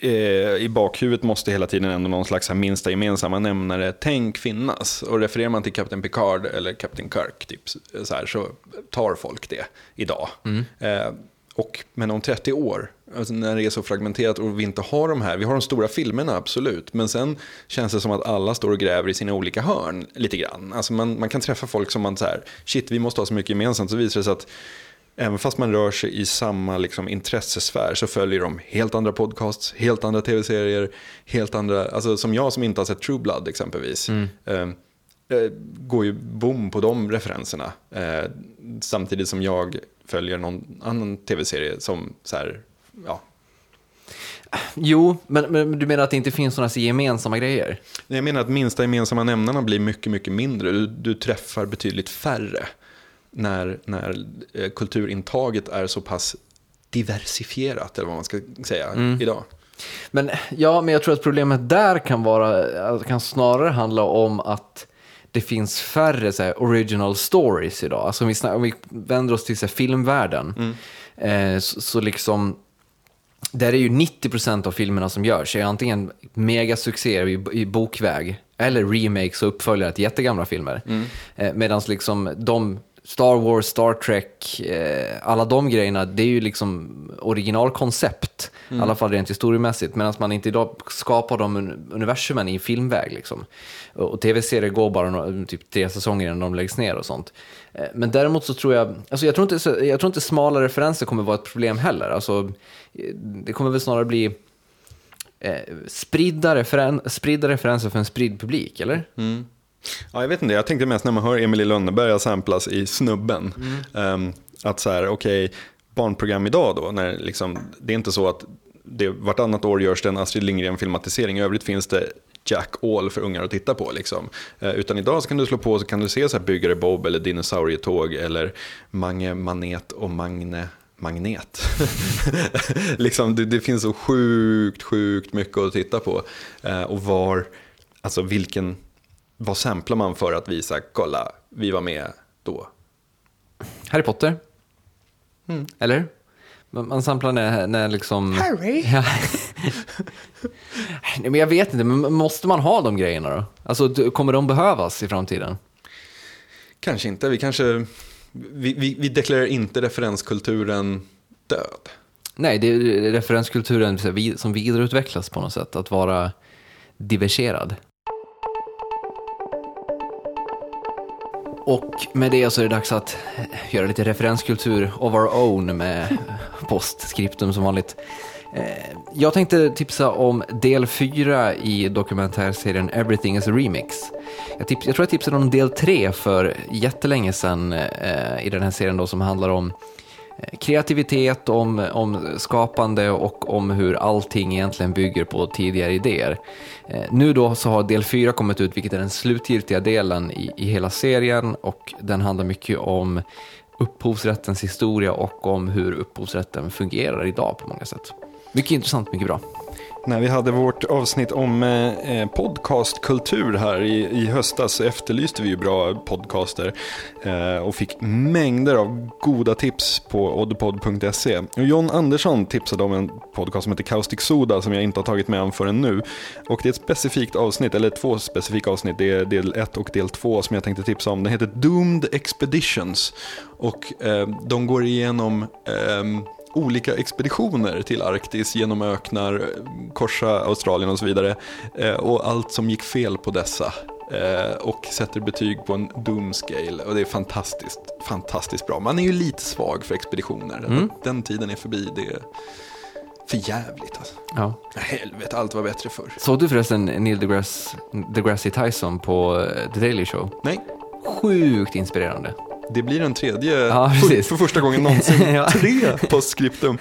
eh, i bakhuvudet måste hela tiden ändå någon slags minsta gemensamma nämnare tänk finnas. Och refererar man till Captain Picard eller Captain Kirk typ, så, här, så tar folk det idag. Eh, och, men om 30 år, alltså när det är så fragmenterat och vi inte har de här, vi har de stora filmerna absolut, men sen känns det som att alla står och gräver i sina olika hörn lite grann. Alltså man, man kan träffa folk som man så här, shit vi måste ha så mycket gemensamt, så visar det sig att Även fast man rör sig i samma liksom, intressesfär så följer de helt andra podcasts, helt andra tv-serier, helt andra, alltså som jag som inte har sett True Blood exempelvis. Eh, eh, går ju bom på de referenserna. Eh, samtidigt som jag följer någon annan tv-serie som så här, ja. Jo, men, men du menar att det inte finns några gemensamma grejer? Jag menar att minsta gemensamma nämnarna blir mycket, mycket mindre. Du, du träffar betydligt färre när, när eh, kulturintaget är så pass diversifierat, eller vad man ska säga, idag. Men, ja, men jag tror att problemet där kan, vara, kan snarare handla om att det finns färre så här, original stories idag. Alltså om vi, om vi vänder oss till så här, filmvärlden, eh, så, så liksom, där är ju 90% av filmerna som görs är antingen megasuccéer i, i bokväg eller remakes och uppföljare till jättegamla filmer. Eh, Medan liksom de Star Wars, Star Trek, eh, alla de grejerna, det är ju liksom originalkoncept. I alla fall rent historiemässigt. Medan man inte idag skapar de un- universumen i filmväg. Liksom. Och, och tv-serier går bara några, typ tre säsonger innan de läggs ner och sånt. Eh, men däremot så tror jag, alltså jag tror inte, jag tror inte smala referenser kommer vara ett problem heller. Alltså, eh, det kommer väl snarare bli eh, spridda, referen- spridda referenser för en spridd publik, eller? Ja, jag vet inte, jag tänkte mest när man hör Emily Lönneberga samplas i Snubben. ehm, att så här, okej, barnprogram idag då, när liksom, det är inte så att det, vartannat år görs det en Astrid Lindgren-filmatisering, i övrigt finns det Jack All för ungar att titta på. Liksom. Eh, utan idag så kan du slå på så kan du se så här Byggare Bob eller Dinosaurietåg eller Mange Manet och Magne Magnet. liksom, det, det finns så sjukt, sjukt mycket att titta på. Eh, och var, alltså vilken, vad samplar man för att visa, kolla, vi var med då. Harry Potter. Eller? Man, man samplar när, när liksom... Harry? Ja. Nej, men jag vet inte, men måste man ha de grejerna då? Alltså, kommer de behövas i framtiden? Kanske inte, vi kanske, vi, vi, vi deklarerar inte referenskulturen död. Nej, det är referenskulturen som vidareutvecklas på något sätt, att vara diverserad. Och med det så är det dags att eh, göra lite referenskultur of our own med postskriptum som vanligt. Eh, jag tänkte tipsa om del 4 i dokumentärserien Everything is a Remix. Jag, tips, jag tror jag tipsade om del 3 för jättelänge sedan eh, i den här serien då, som handlar om eh, kreativitet, om, om skapande och om hur allting egentligen bygger på tidigare idéer. Eh, nu då så har del 4 kommit ut, vilket är den slutgiltiga delen i, i hela serien och den handlar mycket om upphovsrättens historia och om hur upphovsrätten fungerar idag på många sätt. Mycket intressant, mycket bra. När vi hade vårt avsnitt om eh, eh, podcastkultur här i, i höstas så efterlyste vi ju bra podcaster eh, och fick mängder av goda tips på oddpod.se. Och John Andersson tipsade om en podcast som heter Caustic Soda som jag inte har tagit med an förrän nu. Och det är ett specifikt avsnitt, eller två specifika avsnitt, det är del 1 och del 2 som jag tänkte tipsa om. Den heter Doomed Expeditions och eh, de går igenom ehm, olika expeditioner till Arktis genom öknar, korsa Australien och så vidare. Eh, och allt som gick fel på dessa. Eh, och sätter betyg på en scale. Och det är fantastiskt, fantastiskt bra. Man är ju lite svag för expeditioner. Mm. Den tiden är förbi. Det är för jävligt alltså. Ja. Helvete, allt var bättre förr. Såg du förresten Neil deGrasse, deGrasse Tyson på eh, The Daily Show? Nej, Sjukt inspirerande. Det blir den tredje Ja, för, för första gången någonsin. Ja. Tre postscriptum.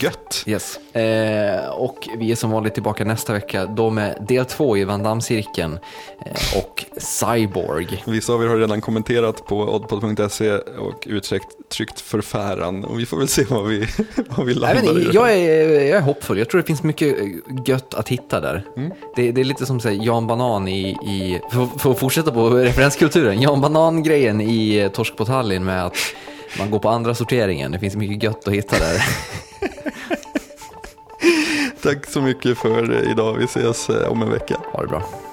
Gött. Yes. Eh, och vi är som vanligt tillbaka nästa vecka, då med del två i Van Damme-cirkeln eh, och Cyborg. Vissa av er har redan kommenterat på oddpod.se och uttryckt tryckt förfäran. Och vi får väl se vad vi, vad vi landar vet i. inte, jag, är, jag är hoppfull, jag tror det finns mycket eh, gött att hitta där. Mm. Det, det är lite som här, Jan Banan i, i för, för att fortsätta på referenskulturen, Jan Banan-grejen i eh, Torsk på Tallinn med att man går på andra sorteringen, det finns mycket gött att hitta där. Tack så mycket för idag. Vi ses eh, om en vecka. Ha det bra.